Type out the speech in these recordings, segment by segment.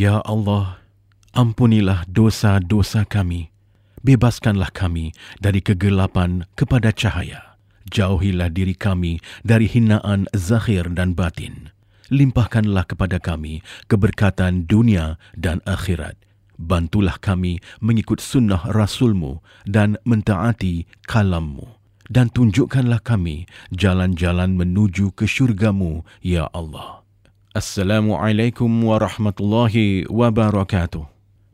Ya Allah ampunilah dosa-dosa kami. Bebaskanlah kami dari kegelapan kepada cahaya. Jauhilah diri kami dari hinaan zahir dan batin. Limpahkanlah kepada kami keberkatan dunia dan akhirat. Bantulah kami mengikut sunnah rasulmu dan mentaati kalammu. Dan tunjukkanlah kami jalan-jalan menuju ke syurgamu, Ya Allah. Assalamualaikum warahmatullahi wabarakatuh.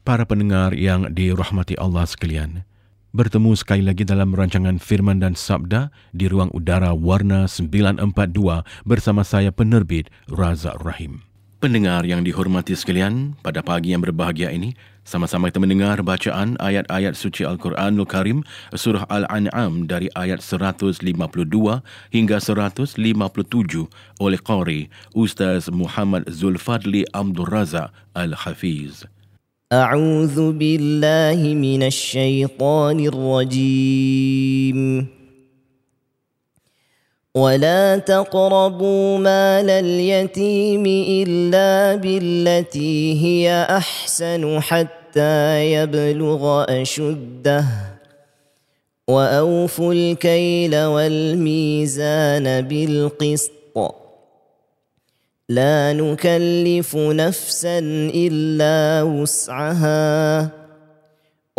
Para pendengar yang dirahmati Allah sekalian, bertemu sekali lagi dalam rancangan Firman dan Sabda di ruang udara warna 942 bersama saya penerbit Razak Rahim. Pendengar yang dihormati sekalian, pada pagi yang berbahagia ini, sama-sama kita mendengar bacaan ayat-ayat suci Al-Quranul Karim surah Al-An'am dari ayat 152 hingga 157 oleh Qari Ustaz Muhammad Zulfadli Abdul Razak Al-Hafiz. أعوذ بالله من الشيطان الرجيم ولا تقربوا مال اليتيم الا بالتي هي احسن حتى يبلغ اشده واوفوا الكيل والميزان بالقسط لا نكلف نفسا الا وسعها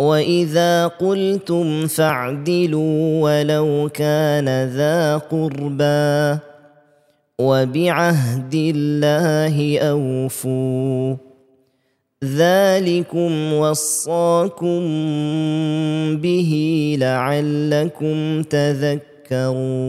واذا قلتم فاعدلوا ولو كان ذا قربى وبعهد الله اوفوا ذلكم وصاكم به لعلكم تذكرون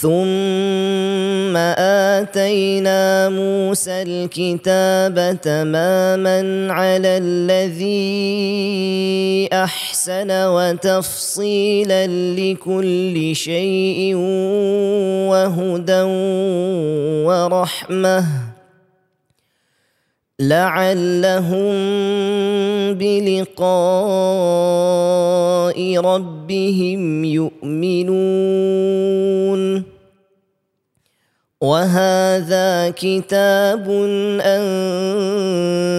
ثم آتينا موسى الكتاب تماما على الذي أحسن وتفصيلا لكل شيء وهدى ورحمة. لعلهم بلقاء ربهم يؤمنون. وهذا كتاب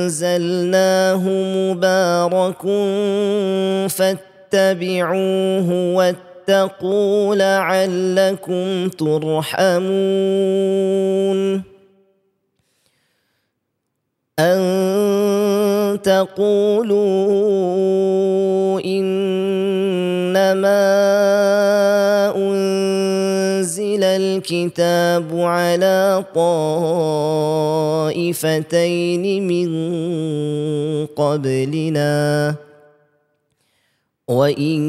أنزلناه مبارك فاتبعوه واتقوا لعلكم ترحمون. أن تقولوا إنما أنزل الكتاب على طائفتين من قبلنا وإن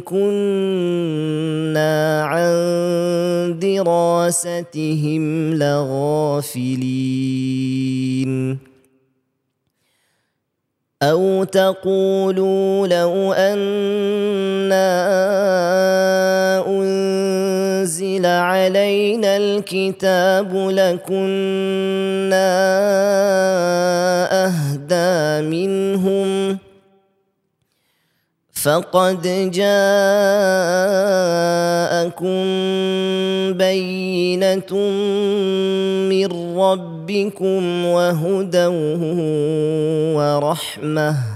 كنا عن دراستهم لغافلين أو تقولوا لو أنا أنزل علينا الكتاب لكنا أهدى منهم فقد جاءكم بينة من ربكم وهدى ورحمة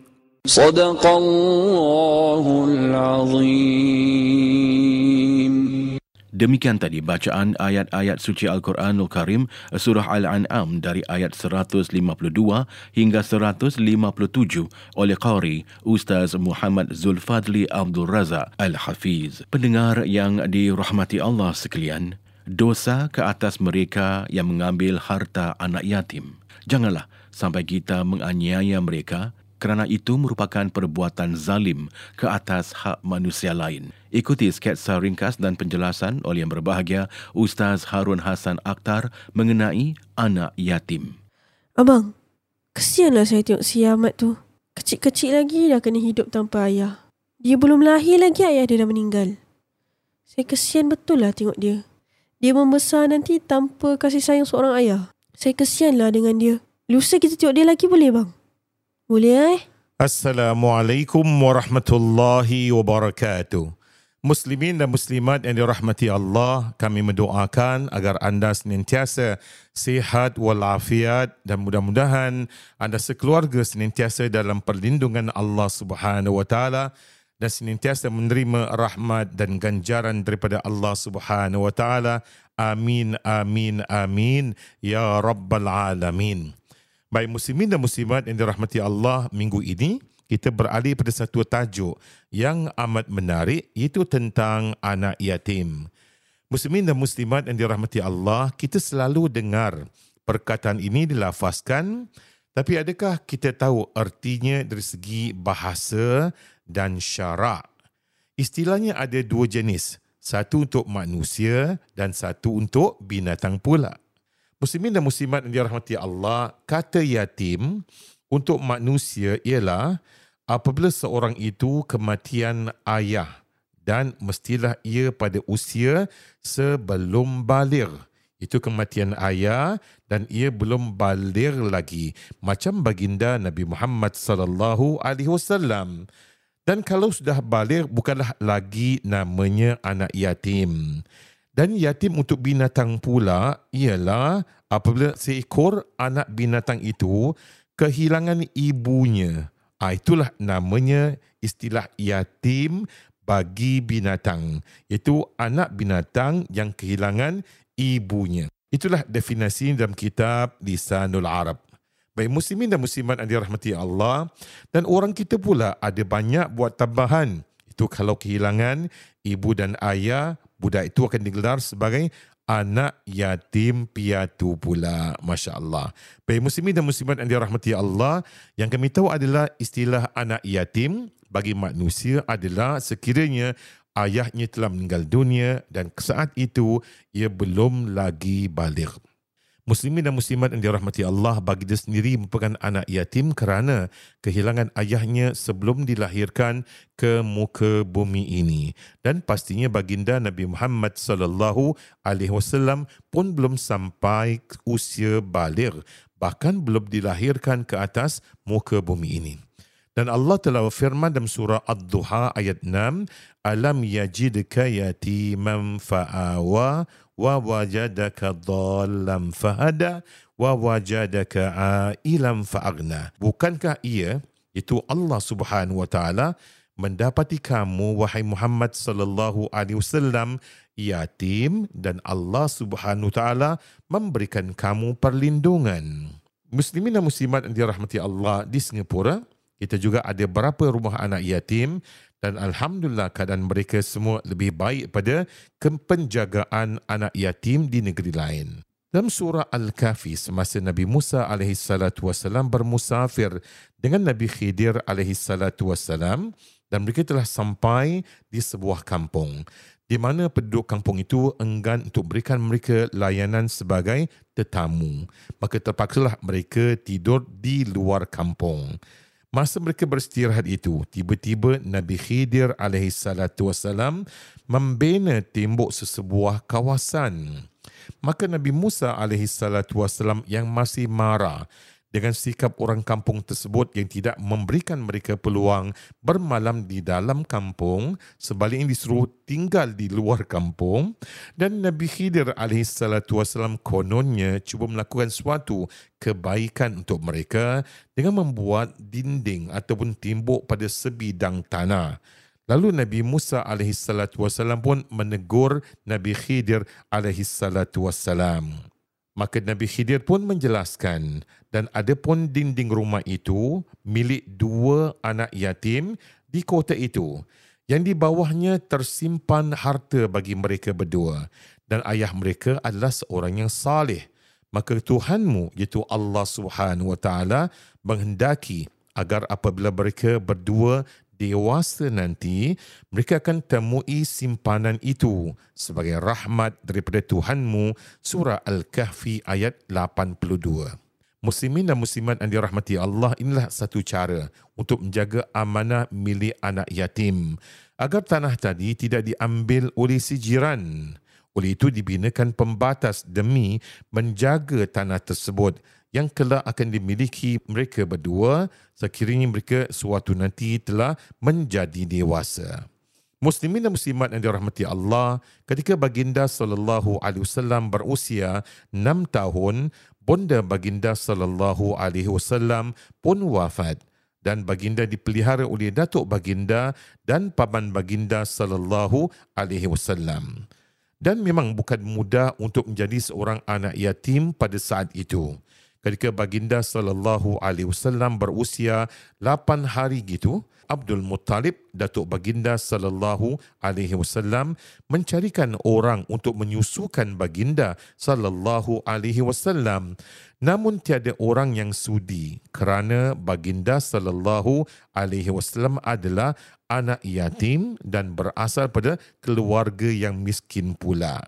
صدق الله العظيم Demikian tadi bacaan ayat-ayat suci Al-Quranul Karim surah Al-An'am dari ayat 152 hingga 157 oleh Qari Ustaz Muhammad Zulfadli Abdul Razak Al-Hafiz. Pendengar yang dirahmati Allah sekalian, dosa ke atas mereka yang mengambil harta anak yatim. Janganlah sampai kita menganiaya mereka kerana itu merupakan perbuatan zalim ke atas hak manusia lain. Ikuti sketsa ringkas dan penjelasan oleh yang berbahagia Ustaz Harun Hassan Akhtar mengenai anak yatim. Abang, kesianlah saya tengok si Ahmad tu. Kecil-kecil lagi dah kena hidup tanpa ayah. Dia belum lahir lagi ayah dia dah meninggal. Saya kesian betul lah tengok dia. Dia membesar nanti tanpa kasih sayang seorang ayah. Saya kesianlah dengan dia. Lusa kita tengok dia lagi boleh bang? Boleh eh? Assalamualaikum warahmatullahi wabarakatuh. Muslimin dan muslimat yang dirahmati Allah, kami mendoakan agar anda senantiasa sihat walafiat dan mudah-mudahan anda sekeluarga senantiasa dalam perlindungan Allah Subhanahu wa taala dan senantiasa menerima rahmat dan ganjaran daripada Allah Subhanahu wa taala. Amin amin amin ya rabbal alamin. Baik muslimin dan muslimat yang dirahmati Allah minggu ini, kita beralih pada satu tajuk yang amat menarik iaitu tentang anak yatim. Muslimin dan muslimat yang dirahmati Allah, kita selalu dengar perkataan ini dilafazkan tapi adakah kita tahu artinya dari segi bahasa dan syarak? Istilahnya ada dua jenis, satu untuk manusia dan satu untuk binatang pula. Muslimin dan muslimat yang dirahmati Allah, kata yatim untuk manusia ialah apabila seorang itu kematian ayah dan mestilah ia pada usia sebelum balir. Itu kematian ayah dan ia belum balir lagi macam baginda Nabi Muhammad sallallahu alaihi wasallam. Dan kalau sudah balir bukanlah lagi namanya anak yatim. Dan yatim untuk binatang pula ialah apabila seekor anak binatang itu kehilangan ibunya. Ha, itulah namanya istilah yatim bagi binatang. Itu anak binatang yang kehilangan ibunya. Itulah definisi dalam kitab Lisanul Arab. Baik muslimin dan muslimat yang dirahmati Allah. Dan orang kita pula ada banyak buat tambahan. Itu kalau kehilangan ibu dan ayah budak itu akan digelar sebagai anak yatim piatu pula. Masya Allah. Baik muslimin dan muslimat yang dirahmati Allah, yang kami tahu adalah istilah anak yatim bagi manusia adalah sekiranya ayahnya telah meninggal dunia dan saat itu ia belum lagi balik. Muslimin dan muslimat yang dirahmati Allah bagi dia sendiri merupakan anak yatim kerana kehilangan ayahnya sebelum dilahirkan ke muka bumi ini dan pastinya baginda Nabi Muhammad sallallahu alaihi wasallam pun belum sampai usia balik bahkan belum dilahirkan ke atas muka bumi ini. Dan Allah telah firman dalam surah Ad-Duha ayat 6, Alam yajidka yatiman fa'awa wa wajadaka dhallam fahada wa wajadaka ailam fa'agna. Bukankah ia itu Allah Subhanahu wa taala mendapati kamu wahai Muhammad sallallahu alaihi wasallam yatim dan Allah Subhanahu wa taala memberikan kamu perlindungan. Muslimin dan muslimat yang dirahmati Allah di Singapura, kita juga ada berapa rumah anak yatim dan alhamdulillah keadaan mereka semua lebih baik pada penjagaan anak yatim di negeri lain. Dalam surah Al-Kahfi semasa Nabi Musa alaihi salatu wasallam bermusafir dengan Nabi Khidir alaihi salatu wasallam dan mereka telah sampai di sebuah kampung di mana penduduk kampung itu enggan untuk berikan mereka layanan sebagai tetamu. Maka terpaksalah mereka tidur di luar kampung. Masa mereka beristirahat itu, tiba-tiba Nabi Khidir alaihi salatu wasalam membina tembok sesebuah kawasan. Maka Nabi Musa alaihi salatu wasalam yang masih marah dengan sikap orang kampung tersebut yang tidak memberikan mereka peluang bermalam di dalam kampung sebaliknya disuruh tinggal di luar kampung dan Nabi Khidir AS kononnya cuba melakukan suatu kebaikan untuk mereka dengan membuat dinding ataupun timbuk pada sebidang tanah Lalu Nabi Musa AS pun menegur Nabi Khidir AS. Maka Nabi Khidir pun menjelaskan dan ada pun dinding rumah itu milik dua anak yatim di kota itu yang di bawahnya tersimpan harta bagi mereka berdua. Dan ayah mereka adalah seorang yang saleh maka Tuhanmu iaitu Allah Subhanahu wa taala menghendaki agar apabila mereka berdua dewasa nanti, mereka akan temui simpanan itu sebagai rahmat daripada Tuhanmu. Surah Al-Kahfi ayat 82. Muslimin dan muslimat yang dirahmati Allah inilah satu cara untuk menjaga amanah milik anak yatim agar tanah tadi tidak diambil oleh si jiran. Oleh itu dibinakan pembatas demi menjaga tanah tersebut yang kelak akan dimiliki mereka berdua sekiranya mereka suatu nanti telah menjadi dewasa. Muslimin dan muslimat yang dirahmati Allah, ketika baginda sallallahu alaihi wasallam berusia 6 tahun, bonda baginda sallallahu alaihi wasallam pun wafat dan baginda dipelihara oleh datuk baginda dan paman baginda sallallahu alaihi wasallam. Dan memang bukan mudah untuk menjadi seorang anak yatim pada saat itu ketika baginda sallallahu alaihi wasallam berusia 8 hari gitu Abdul Muttalib datuk baginda sallallahu alaihi wasallam mencarikan orang untuk menyusukan baginda sallallahu alaihi wasallam. Namun tiada orang yang sudi kerana baginda sallallahu alaihi wasallam adalah anak yatim dan berasal pada keluarga yang miskin pula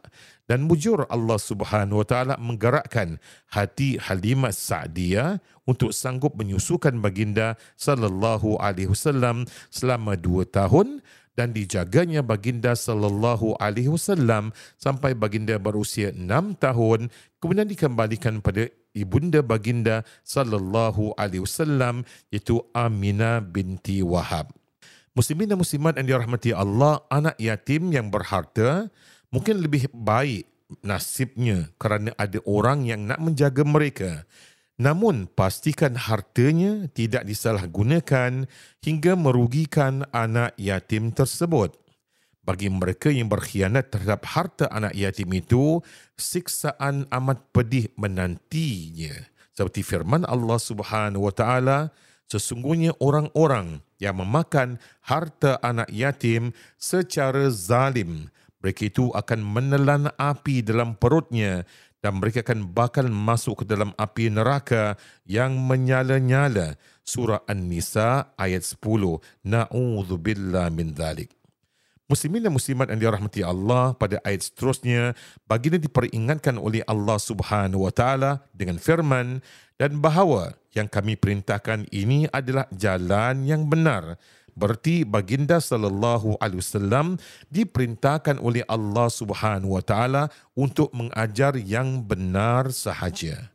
dan mujur Allah Subhanahu Wa Taala menggerakkan hati Halimah Sa'diyah untuk sanggup menyusukan baginda sallallahu alaihi wasallam selama dua tahun dan dijaganya baginda sallallahu alaihi wasallam sampai baginda berusia enam tahun kemudian dikembalikan pada ibunda baginda sallallahu alaihi wasallam iaitu Aminah binti Wahab. Muslimin dan muslimat yang dirahmati Allah, anak yatim yang berharta mungkin lebih baik nasibnya kerana ada orang yang nak menjaga mereka. Namun pastikan hartanya tidak disalahgunakan hingga merugikan anak yatim tersebut. Bagi mereka yang berkhianat terhadap harta anak yatim itu, siksaan amat pedih menantinya. Seperti firman Allah Subhanahu wa taala, sesungguhnya orang-orang yang memakan harta anak yatim secara zalim mereka itu akan menelan api dalam perutnya dan mereka akan bakal masuk ke dalam api neraka yang menyala-nyala. Surah An-Nisa ayat 10. Na'udzubillah min dhalik. Muslimin dan muslimat yang dirahmati Allah pada ayat seterusnya baginda diperingatkan oleh Allah Subhanahu wa taala dengan firman dan bahawa yang kami perintahkan ini adalah jalan yang benar Berarti baginda sallallahu alaihi wasallam diperintahkan oleh Allah Subhanahu wa taala untuk mengajar yang benar sahaja.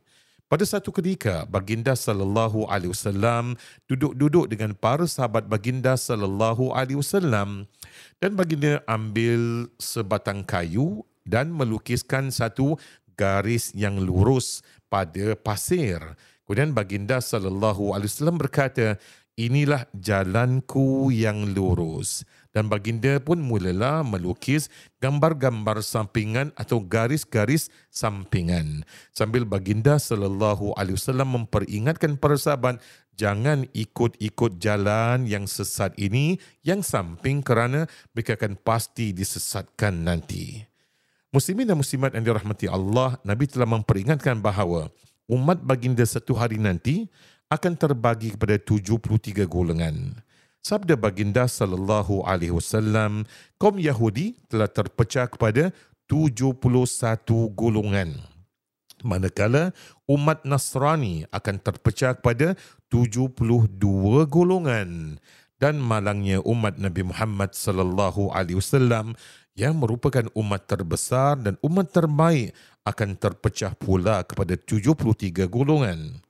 Pada satu ketika baginda sallallahu alaihi wasallam duduk-duduk dengan para sahabat baginda sallallahu alaihi wasallam dan baginda ambil sebatang kayu dan melukiskan satu garis yang lurus pada pasir. Kemudian baginda sallallahu alaihi wasallam berkata, inilah jalanku yang lurus. Dan baginda pun mulalah melukis gambar-gambar sampingan atau garis-garis sampingan. Sambil baginda sallallahu alaihi wasallam memperingatkan para sahabat jangan ikut-ikut jalan yang sesat ini yang samping kerana mereka akan pasti disesatkan nanti. Muslimin dan muslimat yang dirahmati Allah, Nabi telah memperingatkan bahawa umat baginda satu hari nanti akan terbagi kepada 73 golongan. Sabda baginda sallallahu alaihi wasallam, kaum Yahudi telah terpecah kepada 71 golongan. Manakala umat Nasrani akan terpecah kepada 72 golongan dan malangnya umat Nabi Muhammad sallallahu alaihi wasallam yang merupakan umat terbesar dan umat terbaik akan terpecah pula kepada 73 golongan.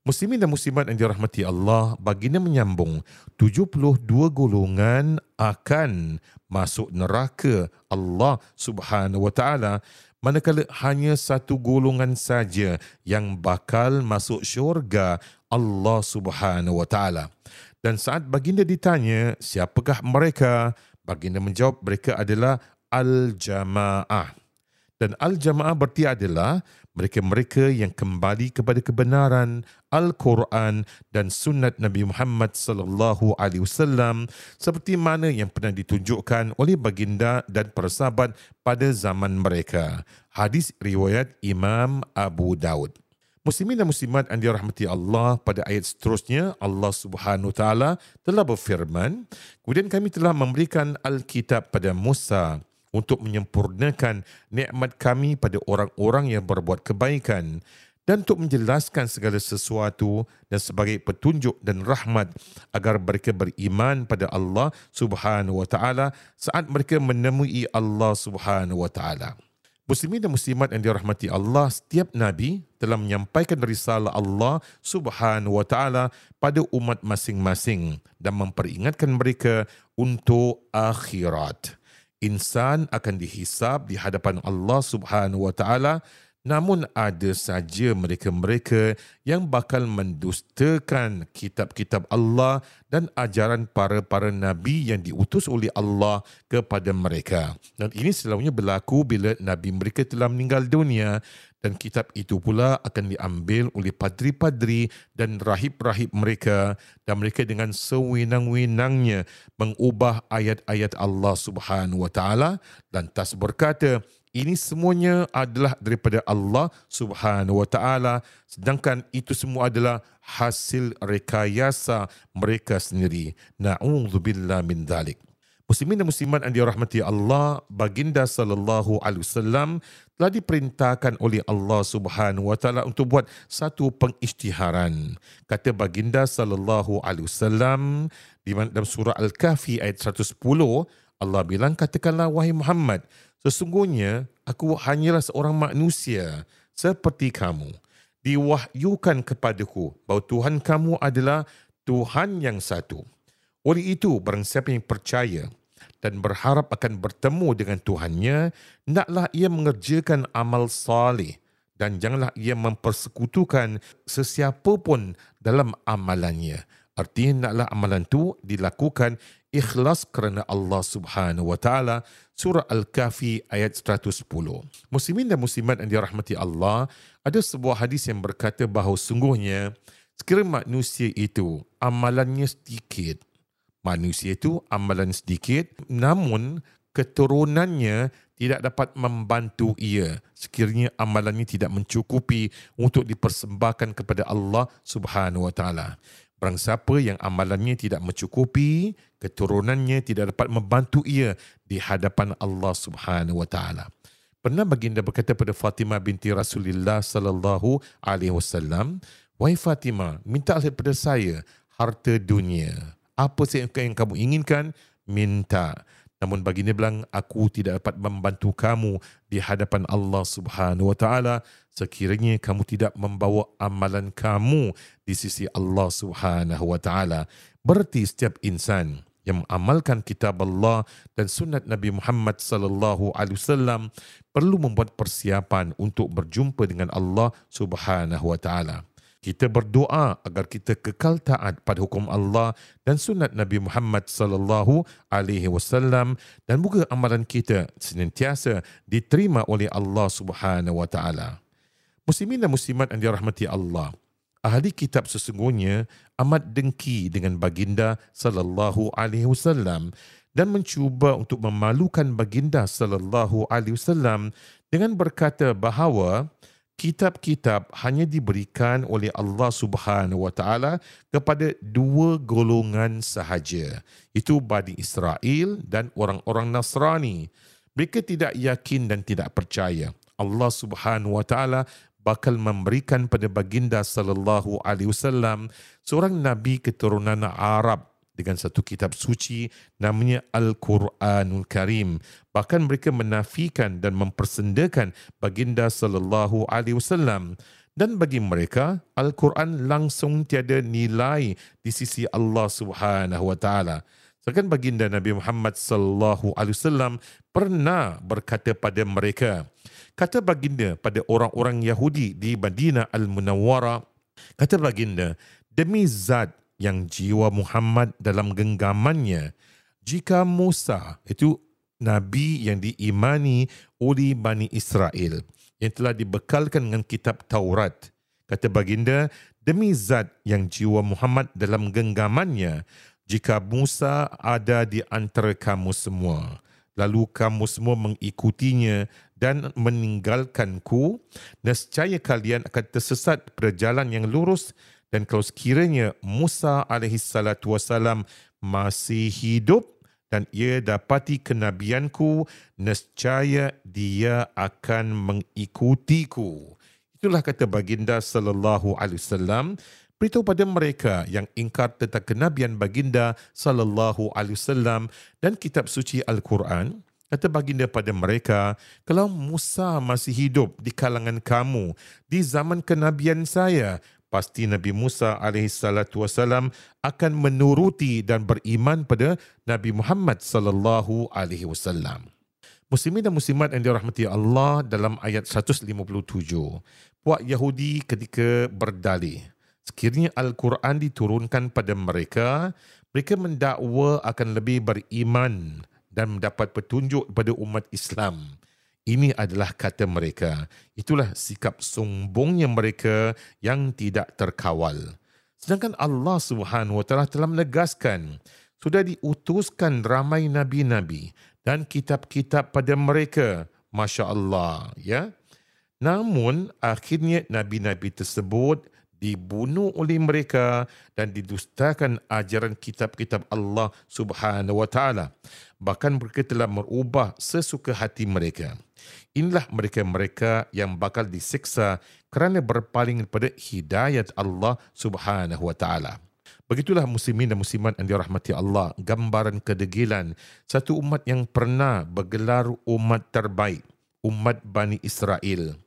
Muslimin dan muslimat yang dirahmati Allah, baginda menyambung 72 golongan akan masuk neraka Allah Subhanahu wa taala manakala hanya satu golongan saja yang bakal masuk syurga Allah Subhanahu wa taala. Dan saat baginda ditanya, siapakah mereka? Baginda menjawab mereka adalah Al-Jamaah. Dan Al-Jamaah berarti adalah mereka-mereka yang kembali kepada kebenaran Al-Quran dan sunnat Nabi Muhammad sallallahu alaihi wasallam seperti mana yang pernah ditunjukkan oleh baginda dan para sahabat pada zaman mereka. Hadis riwayat Imam Abu Daud. Muslimin dan muslimat yang dirahmati Allah pada ayat seterusnya Allah Subhanahu taala telah berfirman kemudian kami telah memberikan al-kitab pada Musa untuk menyempurnakan nikmat kami pada orang-orang yang berbuat kebaikan dan untuk menjelaskan segala sesuatu dan sebagai petunjuk dan rahmat agar mereka beriman pada Allah Subhanahu wa taala saat mereka menemui Allah Subhanahu wa taala. Muslimin dan muslimat yang dirahmati Allah, setiap nabi telah menyampaikan risalah Allah Subhanahu wa taala pada umat masing-masing dan memperingatkan mereka untuk akhirat. Insan akan dihisap di hadapan Allah Subhanahu wa taala Namun ada saja mereka-mereka yang bakal mendustakan kitab-kitab Allah dan ajaran para-para nabi yang diutus oleh Allah kepada mereka. Dan ini selalunya berlaku bila nabi mereka telah meninggal dunia dan kitab itu pula akan diambil oleh padri-padri dan rahib-rahib mereka dan mereka dengan sewenang-wenangnya mengubah ayat-ayat Allah Subhanahu wa taala dan tas berkata ini semuanya adalah daripada Allah Subhanahu wa taala sedangkan itu semua adalah hasil rekayasa mereka sendiri. Na'udzubillah min dzalik Muslimin dan muslimat yang dirahmati Allah, baginda sallallahu alaihi wasallam telah diperintahkan oleh Allah Subhanahu wa taala untuk buat satu pengisytiharan. Kata baginda sallallahu alaihi wasallam di dalam surah Al-Kahfi ayat 110, Allah bilang katakanlah wahai Muhammad, Sesungguhnya aku hanyalah seorang manusia seperti kamu. Diwahyukan kepadaku bahawa Tuhan kamu adalah Tuhan yang satu. Oleh itu, barang siapa yang percaya dan berharap akan bertemu dengan Tuhannya, naklah ia mengerjakan amal salih dan janganlah ia mempersekutukan sesiapa pun dalam amalannya. Artinya naklah amalan itu dilakukan ikhlas kerana Allah Subhanahu wa taala surah al-kahfi ayat 110 muslimin dan muslimat yang dirahmati Allah ada sebuah hadis yang berkata bahawa sungguhnya sekiranya manusia itu amalannya sedikit manusia itu amalan sedikit namun keturunannya tidak dapat membantu ia sekiranya amalannya tidak mencukupi untuk dipersembahkan kepada Allah Subhanahu wa taala Barang siapa yang amalannya tidak mencukupi, keturunannya tidak dapat membantu ia di hadapan Allah Subhanahu wa taala. Pernah baginda berkata pada Fatimah binti Rasulullah sallallahu alaihi wasallam, "Wahai Fatimah, minta daripada saya harta dunia. Apa saja yang kamu inginkan, minta." Namun baginda bilang, aku tidak dapat membantu kamu di hadapan Allah Subhanahu Wa Taala sekiranya kamu tidak membawa amalan kamu di sisi Allah Subhanahu Wa Taala. Berarti setiap insan yang mengamalkan kitab Allah dan sunat Nabi Muhammad sallallahu alaihi wasallam perlu membuat persiapan untuk berjumpa dengan Allah Subhanahu wa taala. Kita berdoa agar kita kekal taat pada hukum Allah dan sunat Nabi Muhammad sallallahu alaihi wasallam dan moga amalan kita senantiasa diterima oleh Allah Subhanahu wa taala. Muslimin dan muslimat yang dirahmati Allah. Ahli kitab sesungguhnya amat dengki dengan baginda sallallahu alaihi wasallam dan mencuba untuk memalukan baginda sallallahu alaihi wasallam dengan berkata bahawa kitab-kitab hanya diberikan oleh Allah Subhanahu wa taala kepada dua golongan sahaja. Itu Bani Israel dan orang-orang Nasrani. Mereka tidak yakin dan tidak percaya. Allah Subhanahu wa taala bakal memberikan pada baginda sallallahu alaihi wasallam seorang nabi keturunan Arab dengan satu kitab suci namanya Al-Quranul Karim. Bahkan mereka menafikan dan mempersendakan baginda sallallahu alaihi wasallam dan bagi mereka Al-Quran langsung tiada nilai di sisi Allah Subhanahu wa taala. Sedangkan baginda Nabi Muhammad sallallahu alaihi wasallam pernah berkata pada mereka, kata baginda pada orang-orang Yahudi di Madinah Al-Munawwarah, kata baginda, demi zat yang jiwa Muhammad dalam genggamannya. Jika Musa itu nabi yang diimani oleh Bani Israel yang telah dibekalkan dengan kitab Taurat. Kata baginda demi zat yang jiwa Muhammad dalam genggamannya jika Musa ada di antara kamu semua lalu kamu semua mengikutinya dan meninggalkanku nescaya kalian akan tersesat pada jalan yang lurus dan kalau sekiranya Musa wasalam masih hidup dan ia dapati kenabianku nescaya dia akan mengikutiku. Itulah kata baginda sallallahu alaihi wasallam. Beritahu pada mereka yang ingkar tentang kenabian baginda sallallahu alaihi wasallam dan kitab suci al-Quran Kata baginda pada mereka, kalau Musa masih hidup di kalangan kamu di zaman kenabian saya, pasti Nabi Musa alaihissalatu wasalam akan menuruti dan beriman pada Nabi Muhammad sallallahu alaihi wasallam. Muslimin dan muslimat yang dirahmati Allah dalam ayat 157. Puak Yahudi ketika berdalih, sekiranya Al-Quran diturunkan pada mereka, mereka mendakwa akan lebih beriman dan mendapat petunjuk pada umat Islam. Ini adalah kata mereka. Itulah sikap sombongnya mereka yang tidak terkawal. Sedangkan Allah Subhanahu Wa Taala telah menegaskan sudah diutuskan ramai nabi-nabi dan kitab-kitab pada mereka. Masya Allah, ya. Namun akhirnya nabi-nabi tersebut dibunuh oleh mereka dan didustakan ajaran kitab-kitab Allah Subhanahu wa taala. Bahkan mereka telah merubah sesuka hati mereka. Inilah mereka-mereka yang bakal disiksa kerana berpaling kepada hidayat Allah Subhanahu wa taala. Begitulah muslimin dan muslimat yang dirahmati Allah, gambaran kedegilan satu umat yang pernah bergelar umat terbaik, umat Bani Israel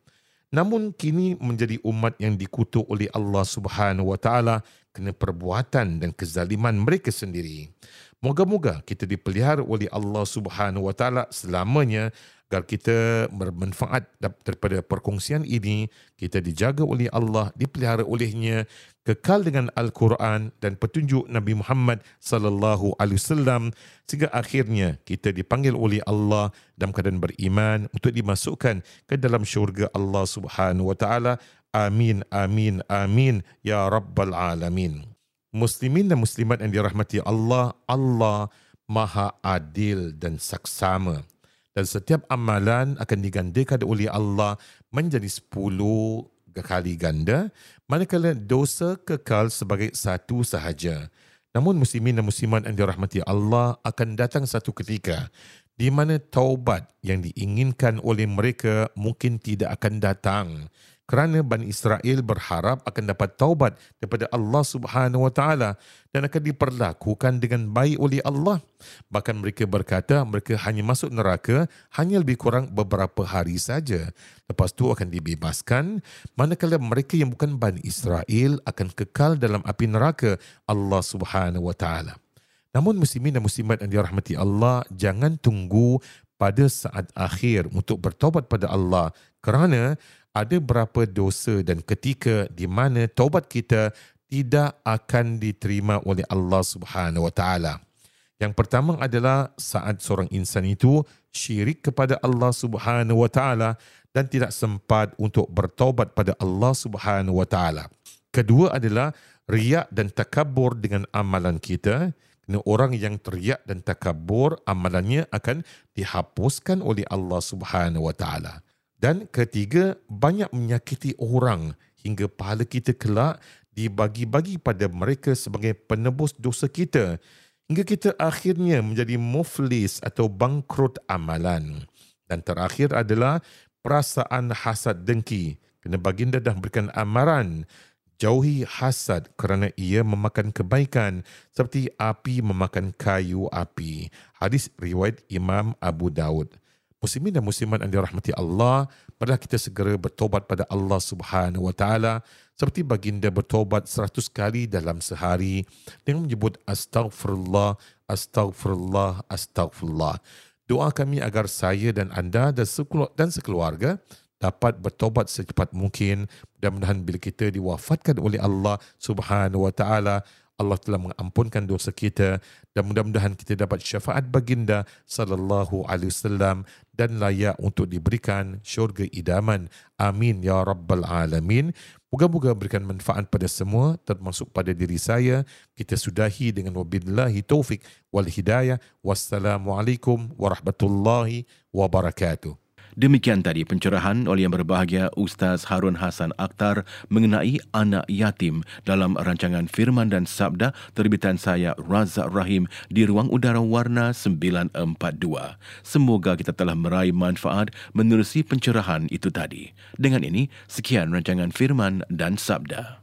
namun kini menjadi umat yang dikutuk oleh Allah Subhanahu wa taala kerana perbuatan dan kezaliman mereka sendiri. Moga-moga kita dipelihara oleh Allah Subhanahu wa taala selamanya agar kita bermanfaat daripada perkongsian ini, kita dijaga oleh Allah, dipelihara olehnya, kekal dengan Al-Quran dan petunjuk Nabi Muhammad sallallahu alaihi wasallam sehingga akhirnya kita dipanggil oleh Allah dalam keadaan beriman untuk dimasukkan ke dalam syurga Allah Subhanahu wa taala. Amin amin amin ya rabbal alamin. Muslimin dan muslimat yang dirahmati Allah, Allah Maha adil dan saksama dan setiap amalan akan digandakan oleh Allah menjadi sepuluh kali ganda manakala dosa kekal sebagai satu sahaja. Namun muslimin dan muslimat yang dirahmati Allah akan datang satu ketika di mana taubat yang diinginkan oleh mereka mungkin tidak akan datang kerana Bani Israel berharap akan dapat taubat daripada Allah Subhanahu Wa Taala dan akan diperlakukan dengan baik oleh Allah. Bahkan mereka berkata mereka hanya masuk neraka hanya lebih kurang beberapa hari saja. Lepas tu akan dibebaskan. Manakala mereka yang bukan Bani Israel akan kekal dalam api neraka Allah Subhanahu Wa Taala. Namun muslimin dan muslimat yang dirahmati Allah, jangan tunggu pada saat akhir untuk bertobat pada Allah kerana ada berapa dosa dan ketika di mana taubat kita tidak akan diterima oleh Allah Subhanahu Wa Taala. Yang pertama adalah saat seorang insan itu syirik kepada Allah Subhanahu Wa Taala dan tidak sempat untuk bertaubat pada Allah Subhanahu Wa Taala. Kedua adalah riak dan takabur dengan amalan kita. Kerana orang yang teriak dan takabur amalannya akan dihapuskan oleh Allah Subhanahu Wa Taala. Dan ketiga, banyak menyakiti orang hingga pahala kita kelak dibagi-bagi pada mereka sebagai penebus dosa kita hingga kita akhirnya menjadi muflis atau bangkrut amalan. Dan terakhir adalah perasaan hasad dengki. Kena baginda dah berikan amaran jauhi hasad kerana ia memakan kebaikan seperti api memakan kayu api. Hadis riwayat Imam Abu Daud. Muslimin dan muslimat yang dirahmati Allah, marilah kita segera bertobat pada Allah Subhanahu wa taala seperti baginda bertobat seratus kali dalam sehari dengan menyebut astaghfirullah, astaghfirullah, astaghfirullah. Doa kami agar saya dan anda dan sekeluarga dapat bertobat secepat mungkin. Mudah-mudahan bila kita diwafatkan oleh Allah Subhanahu wa taala Allah telah mengampunkan dosa kita dan mudah-mudahan kita dapat syafaat baginda sallallahu alaihi wasallam dan layak untuk diberikan syurga idaman. Amin ya rabbal alamin. Moga-moga berikan manfaat pada semua termasuk pada diri saya. Kita sudahi dengan wabillahi taufik wal hidayah. Wassalamualaikum warahmatullahi wabarakatuh. Demikian tadi pencerahan oleh yang berbahagia Ustaz Harun Hasan Akhtar mengenai anak yatim dalam rancangan Firman dan Sabda terbitan saya Razak Rahim di ruang udara warna 942. Semoga kita telah meraih manfaat menerusi pencerahan itu tadi. Dengan ini, sekian rancangan Firman dan Sabda.